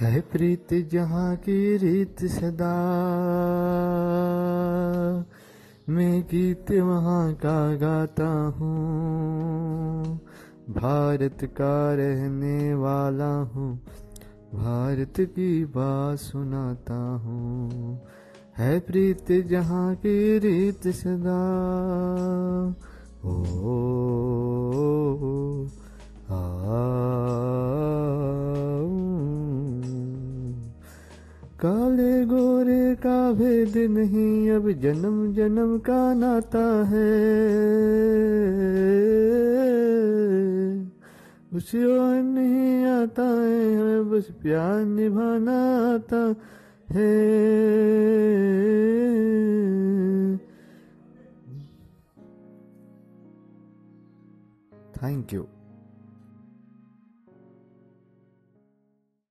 है प्रीत जहाँ की रीत सदा। मैं गीत वहाँ का गाता हूँ। भारत का रहने वाला हूँ। भारत की बात सुनाता हूँ। है प्रीत जहाँ की रीत सदा। ओ, काले गोरे का भेद नहीं, अब जन्म जन्म का नाता है। उसे और नहीं आता है, हमें बस प्यार निभाना आता है। Thank you